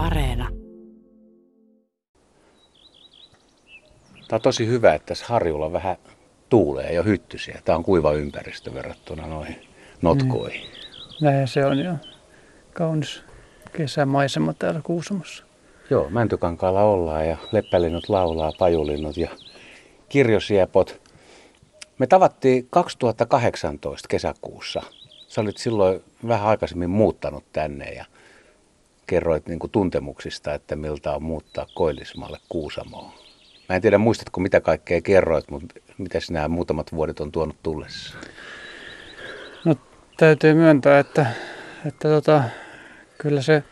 Areena. Tämä on tosi hyvä, että tässä harjulla vähän tuulee ja hyttysiä. Tämä on kuiva ympäristö verrattuna noihin notkoihin. Mm. Näin se on jo kaunis kesämaisema täällä Kuusamossa. Joo, Mäntykankaalla ollaan ja leppälinnut laulaa, pajulinnut ja kirjosiepot. Me tavattiin 2018 kesäkuussa. Sä olit silloin vähän aikaisemmin muuttanut tänne ja kerroit niin kuin tuntemuksista, että miltä on muuttaa Koillismaalle Kuusamoon. Mä en tiedä muistatko mitä kaikkea kerroit, mutta mitä nämä muutamat vuodet on tuonut tullessa? No täytyy myöntää, että, että tota, kyllä se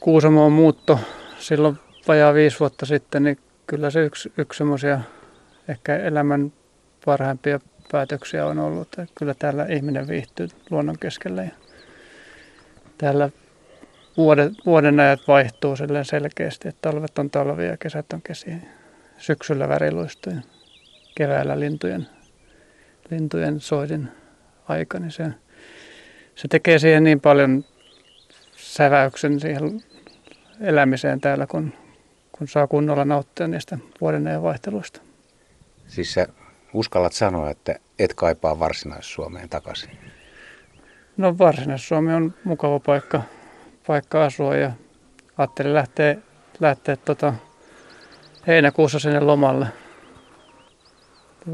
Kuusamoon muutto silloin vajaa viisi vuotta sitten, niin kyllä se yksi, yksi semmoisia ehkä elämän parhaimpia päätöksiä on ollut. Että kyllä täällä ihminen viihtyy luonnon keskellä ja täällä vuoden, vuoden ajat vaihtuu selkeästi, että talvet on talvia ja kesät on kesiä. Syksyllä väriluistoja, keväällä lintujen, lintujen soidin aika, niin se, se tekee siihen niin paljon säväyksen siihen elämiseen täällä, kun, kun saa kunnolla nauttia niistä vuoden ajan vaihteluista. Siis sä uskallat sanoa, että et kaipaa Varsinais-Suomeen takaisin? No Varsinais-Suomi on mukava paikka, paikka asua ja ajattelin lähteä, lähteä tota heinäkuussa sinne lomalle,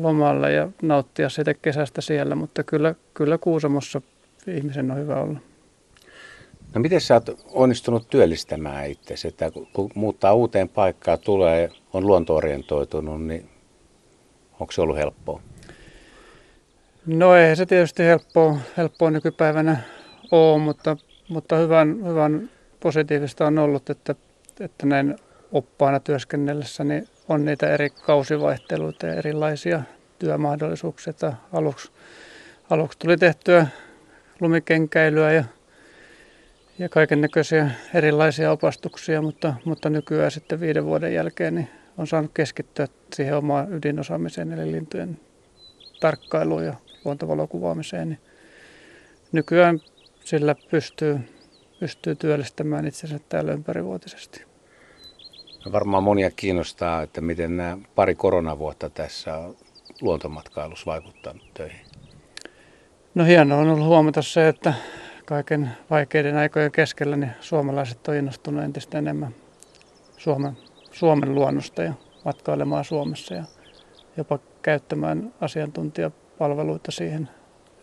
lomalle ja nauttia siitä kesästä siellä, mutta kyllä, kyllä Kuusamossa ihmisen on hyvä olla. No miten sä oot onnistunut työllistämään itsesi, että kun muuttaa uuteen paikkaan, tulee, on luontoorientoitunut, niin onko se ollut helppoa? No ei se tietysti helppoa, helppoa nykypäivänä ole, mutta, mutta hyvän, hyvän positiivista on ollut, että, että näin oppaana työskennellessä niin on niitä eri kausivaihteluita ja erilaisia työmahdollisuuksia. Että aluksi, aluksi tuli tehtyä lumikenkäilyä ja ja kaiken näköisiä erilaisia opastuksia, mutta, mutta nykyään sitten viiden vuoden jälkeen niin on saanut keskittyä siihen omaan ydinosaamiseen, eli lintujen tarkkailuun ja luontovalokuvaamiseen. Niin nykyään sillä pystyy, pystyy työllistämään itsensä täällä ympärivuotisesti. No varmaan monia kiinnostaa, että miten nämä pari koronavuotta tässä on luontomatkailussa vaikuttanut töihin. No hienoa on ollut huomata se, että kaiken vaikeiden aikojen keskellä niin suomalaiset on innostunut entistä enemmän Suomen, Suomen luonnosta ja matkailemaan Suomessa ja jopa käyttämään asiantuntijapalveluita siihen,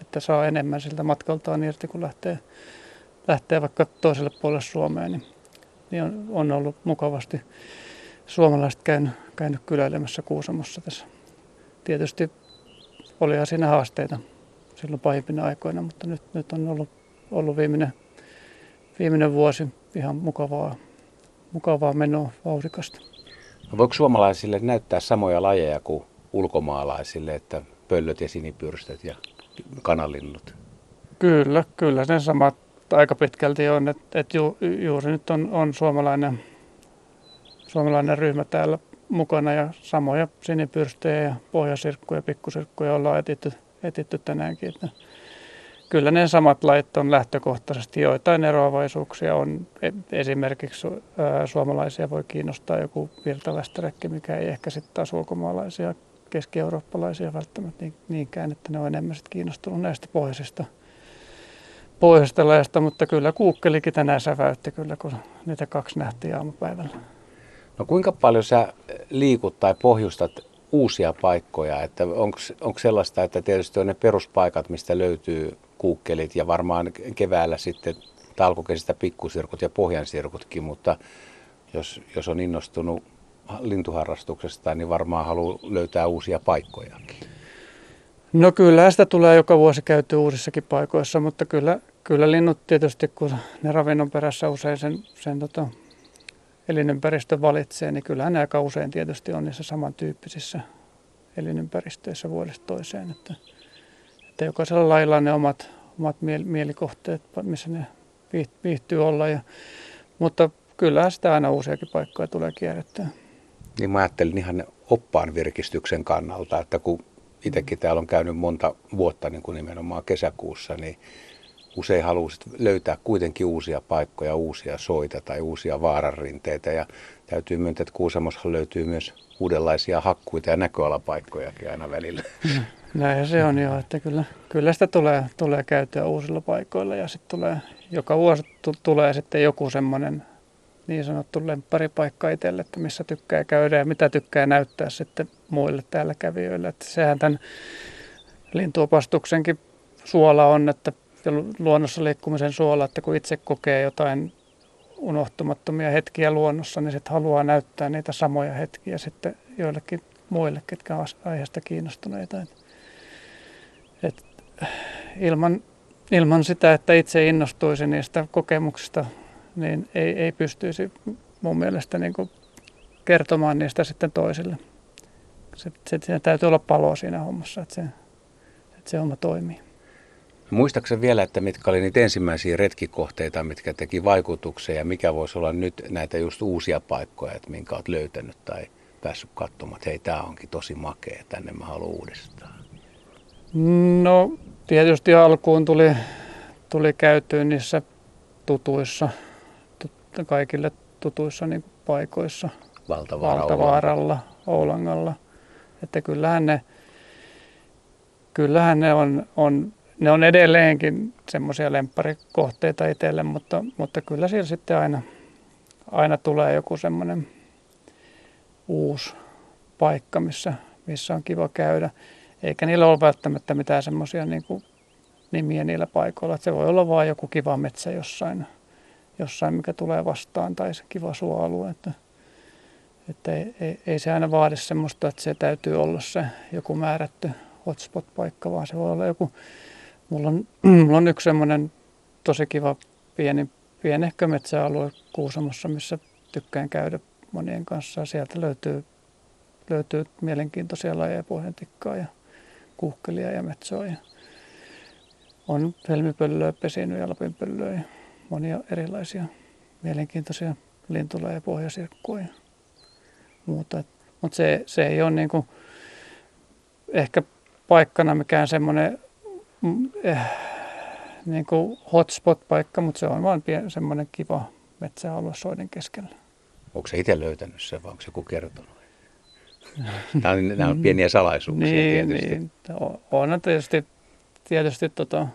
että saa enemmän siltä matkaltaan irti, kun lähtee, lähtee vaikka toiselle puolelle Suomeen, niin, niin on, on ollut mukavasti suomalaiset käynyt, käynyt kyläilemässä Kuusamossa tässä. Tietysti olihan siinä haasteita silloin pahimpina aikoina, mutta nyt, nyt on ollut ollut viimeinen, viimeinen vuosi ihan mukavaa, mukavaa menoa, vauhdikasta. No voiko suomalaisille näyttää samoja lajeja kuin ulkomaalaisille, että pöllöt ja sinipyrstöt ja kanalinnut? Kyllä, kyllä ne samat aika pitkälti on, että, että ju, juuri nyt on, on suomalainen, suomalainen ryhmä täällä mukana ja samoja sinipyrstöjä ja pohjasirkkuja ja pikkusirkkuja ollaan etitty, etitty tänäänkin. Että kyllä ne samat lait on lähtökohtaisesti. Joitain eroavaisuuksia on. Esimerkiksi suomalaisia voi kiinnostaa joku virtavästärekki, mikä ei ehkä sitten taas ulkomaalaisia keski-eurooppalaisia välttämättä niin, niinkään, että ne on enemmän sitten kiinnostunut näistä pohjoisista, pohjoisista laista, mutta kyllä kuukkelikin tänään säväytti kyllä, kun niitä kaksi nähtiin aamupäivällä. No kuinka paljon sä liikut tai pohjustat uusia paikkoja, että onko sellaista, että tietysti on ne peruspaikat, mistä löytyy kuukkelit ja varmaan keväällä sitten talkokesistä pikkusirkut ja pohjansirkutkin, mutta jos, jos on innostunut lintuharrastuksesta, niin varmaan haluaa löytää uusia paikkojakin. No kyllä sitä tulee joka vuosi käyty uusissakin paikoissa, mutta kyllä, kyllä linnut tietysti, kun ne ravinnon perässä usein sen, sen tota, elinympäristön valitsee, niin kyllähän ne aika usein tietysti on niissä samantyyppisissä elinympäristöissä vuodesta toiseen. Että, että jokaisella lailla ne omat, omat mielikohteet, missä ne viihtyy olla. Ja, mutta kyllä sitä aina uusiakin paikkoja tulee kierrettyä. Niin mä ajattelin ihan oppaan virkistyksen kannalta, että kun itsekin täällä on käynyt monta vuotta niin kuin nimenomaan kesäkuussa, niin usein haluaisit löytää kuitenkin uusia paikkoja, uusia soita tai uusia vaaranrinteitä. Ja täytyy myöntää, että Kuusamossa löytyy myös uudenlaisia hakkuita ja näköalapaikkojakin aina välillä. Näinhän se on jo, että kyllä, kyllä sitä tulee, tulee käytyä uusilla paikoilla ja sitten tulee, joka vuosi t- tulee sitten joku semmoinen niin sanottu lempparipaikka itselle, että missä tykkää käydä ja mitä tykkää näyttää sitten muille täällä kävijöille. Että sehän tämän lintuopastuksenkin suola on, että luonnossa liikkumisen suola, että kun itse kokee jotain unohtumattomia hetkiä luonnossa, niin sitten haluaa näyttää niitä samoja hetkiä sitten joillekin muille, ketkä ovat aiheesta kiinnostuneita. Et, ilman, ilman sitä, että itse innostuisi niistä kokemuksista, niin ei, ei pystyisi mun mielestä niin kuin kertomaan niistä sitten toisille. Se, se, se täytyy olla palo siinä hommassa, että se, että se homma toimii. Muistaakseni vielä, että mitkä oli niitä ensimmäisiä retkikohteita, mitkä teki vaikutuksia ja mikä voisi olla nyt näitä just uusia paikkoja, että minkä olet löytänyt tai päässyt katsomaan, että hei, tämä onkin tosi makea, tänne mä haluan uudestaan? No tietysti alkuun tuli, tuli käytyä niissä tutuissa, kaikille tutuissa niin paikoissa. Valtavaara, Valtavaaralla, Oulangalla. Että kyllähän ne, kyllähän ne on, on ne on edelleenkin semmoisia lempparikohteita itselle, mutta, mutta kyllä siellä sitten aina, aina tulee joku semmoinen uusi paikka, missä, missä on kiva käydä. Eikä niillä ole välttämättä mitään semmoisia niin nimiä niillä paikoilla. Että se voi olla vain joku kiva metsä jossain, jossain, mikä tulee vastaan, tai se kiva suoalue. Että, että ei, ei, ei se aina vaadi semmoista, että se täytyy olla se joku määrätty hotspot-paikka, vaan se voi olla joku Mulla on, mulla on yksi semmoinen tosi kiva pieni, pienehkö metsäalue Kuusamossa, missä tykkään käydä monien kanssa. Sieltä löytyy, löytyy mielenkiintoisia lajeja, pohjantikkaa ja kuhkelia ja metsoa. Ja on helmipöllöä, pesinyt ja lapinpöllöä monia erilaisia mielenkiintoisia lintulajeja, pohjasirkkua ja muuta. Mutta se, se ei ole niinku ehkä paikkana mikään semmoinen Mm, eh, niin kuin hotspot-paikka, mutta se on vain semmoinen kiva metsäalue soiden keskellä. Onko se itse löytänyt sen vai onko joku kertonut? Nämä on, nämä on pieniä salaisuuksia niin, tietysti. Niin, on tietysti, tietysti tota,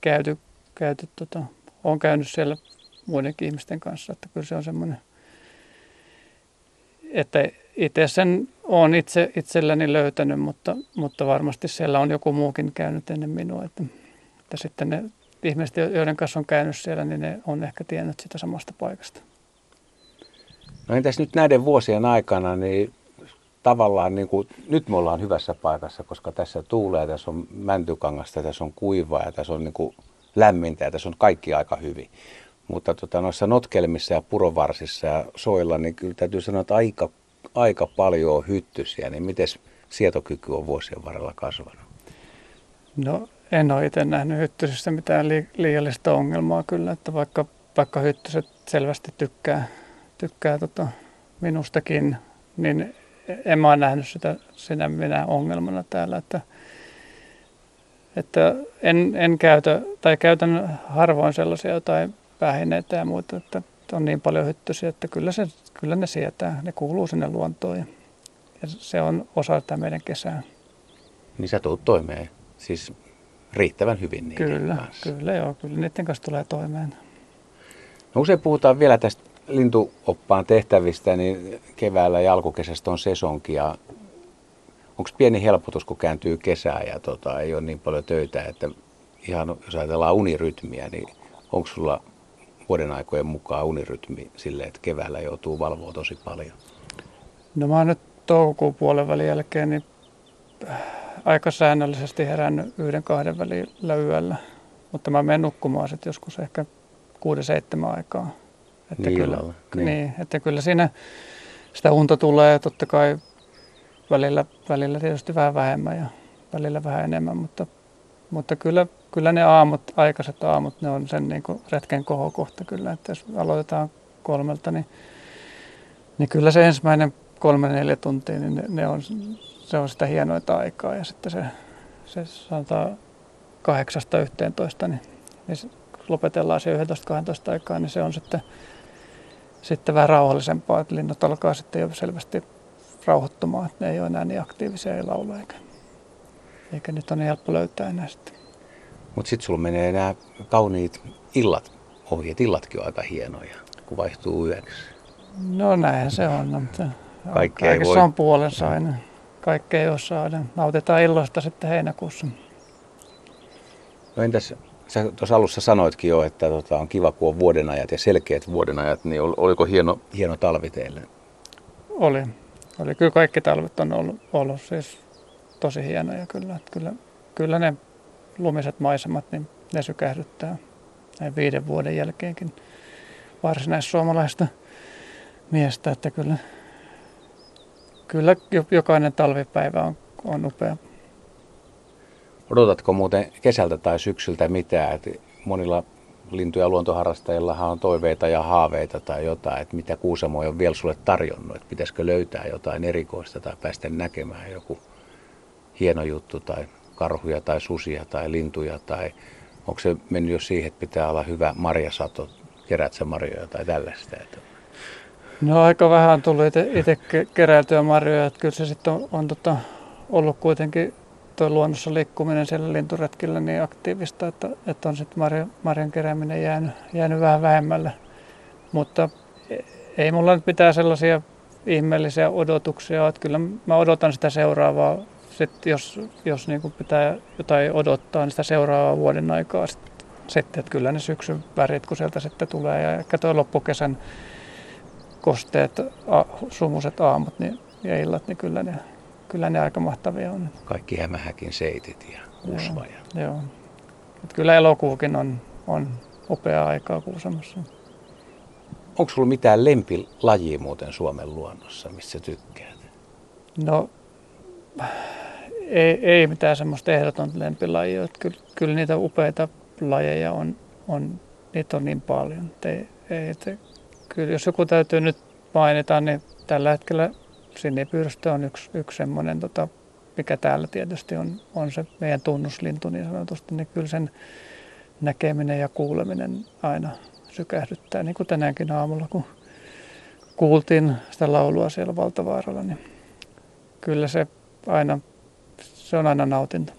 käyty, käyty, tota, on käynyt siellä muidenkin ihmisten kanssa, että kyllä se on semmoinen, että itse sen olen itse itselläni löytänyt, mutta, mutta varmasti siellä on joku muukin käynyt ennen minua. Että, että sitten ne ihmiset, joiden kanssa on käynyt siellä, niin ne on ehkä tiennyt sitä samasta paikasta. No entäs nyt näiden vuosien aikana, niin tavallaan niin kuin, nyt me ollaan hyvässä paikassa, koska tässä tuulee, tässä on mäntykangasta, tässä on kuivaa ja tässä on niin kuin lämmintä ja tässä on kaikki aika hyvin. Mutta tota, noissa notkelmissa ja purovarsissa ja soilla, niin kyllä täytyy sanoa, että aika aika paljon hyttysiä, niin miten sietokyky on vuosien varrella kasvanut? No en ole itse nähnyt hyttysistä mitään liiallista ongelmaa kyllä, että vaikka, vaikka hyttyset selvästi tykkää, tykkää tota minustakin, niin en mä ole nähnyt sitä sinä minä ongelmana täällä, että, että en, en käytä, tai käytän harvoin sellaisia jotain päähineitä ja muuta, että on niin paljon hyttysiä, että kyllä, se, kyllä ne sietää. Ne kuuluu sinne luontoon ja, ja se on osa tätä meidän kesää. Niin sä tulet toimeen siis riittävän hyvin niiden Kyllä, kanssa. kyllä joo. Kyllä niiden kanssa tulee toimeen. No usein puhutaan vielä tästä lintuoppaan tehtävistä, niin keväällä ja alkukesästä on sesonki ja onko pieni helpotus, kun kääntyy kesää ja tota, ei ole niin paljon töitä, että ihan jos ajatellaan unirytmiä, niin onko sulla vuoden aikojen mukaan unirytmi sille, että keväällä joutuu valvoa tosi paljon? No mä oon nyt toukokuun puolen välin jälkeen niin äh, aika säännöllisesti herännyt yhden kahden välillä yöllä. Mutta mä menen nukkumaan sitten joskus ehkä kuuden seitsemän aikaa. Että niin, kyllä, niin. niin, että kyllä siinä sitä unta tulee totta kai välillä, välillä tietysti vähän vähemmän ja välillä vähän enemmän, mutta, mutta kyllä kyllä ne aamut, aikaiset aamut, ne on sen niin kuin retken kohokohta kyllä. Että jos aloitetaan kolmelta, niin, niin kyllä se ensimmäinen kolme neljä tuntia, niin ne, ne on, se on sitä hienoita aikaa. Ja sitten se, se sanotaan kahdeksasta yhteentoista, niin niin lopetellaan se 11-12 aikaa, niin se on sitten, sitten vähän rauhallisempaa, että linnut alkaa sitten jo selvästi rauhoittumaan, että ne ei ole enää niin aktiivisia ei laula eikä, eikä nyt on niin helppo löytää enää sitten. Mutta sitten sulla menee nämä kauniit illat ohi, että illatkin on aika hienoja, kun vaihtuu yöksi. No näinhän se on, no, mutta Kaikkea ei kaikessa voi. on puolensa aina. Kaikkea ei ole saada. Nautitaan illoista sitten heinäkuussa. No entäs, sä tuossa alussa sanoitkin jo, että tota, on kiva kun on vuodenajat ja selkeät vuodenajat, niin ol- oliko hieno, hieno talvi teille? Oli. Oli. Kyllä kaikki talvet on ollut, ollut siis tosi hienoja kyllä. Että kyllä. Kyllä ne lumiset maisemat, niin ne sykähdyttää näin viiden vuoden jälkeenkin varsinaissuomalaista miestä, että kyllä, kyllä jo- jokainen talvipäivä on, on upea. Odotatko muuten kesältä tai syksyltä mitään? Et monilla lintu- ja luontoharrastajillahan on toiveita ja haaveita tai jotain, että mitä Kuusamo on vielä sulle tarjonnut, että pitäisikö löytää jotain erikoista tai päästä näkemään joku hieno juttu tai karhuja tai susia tai lintuja tai onko se mennyt jo siihen, että pitää olla hyvä marjasato, kerät sä marjoja tai tällaista? Että No aika vähän on tullut itse keräiltyä marjoja, että kyllä se sitten on, on tota, ollut kuitenkin tuo luonnossa liikkuminen siellä linturetkillä niin aktiivista, että, että on sitten marja, marjan kerääminen jäänyt, jäänyt vähän vähemmälle. Mutta e- ei mulla nyt mitään sellaisia ihmeellisiä odotuksia että kyllä mä odotan sitä seuraavaa, sit jos, jos niin kuin pitää jotain odottaa, niin sitä seuraavaa vuoden aikaa sitten, sitten että kyllä ne syksyn värit, kun sieltä sitten tulee ja ehkä tuo loppukesän kosteet, sumuset aamut niin, ja illat, niin kyllä ne, kyllä ne aika mahtavia on. kaikki hämähäkin seitit ja usva. Ja... Joo. Et kyllä elokuukin on, on upeaa aikaa Kuusamossa. Onko sulla mitään lempilajia muuten Suomen luonnossa, missä tykkäät? No ei, ei mitään semmoista ehdotonta lempilajia. Että kyllä, kyllä niitä upeita lajeja on, on, niitä on niin paljon. että Ei, ei, kyllä jos joku täytyy nyt mainita, niin tällä hetkellä sinipyyrstö on yksi, yksi semmoinen, tota, mikä täällä tietysti on, on se meidän tunnuslintu niin sanotusti, niin kyllä sen näkeminen ja kuuleminen aina sykähdyttää, niin kuin tänäänkin aamulla, kun kuultiin sitä laulua siellä Valtavaaralla, niin kyllä se aina, se on aina nautinto.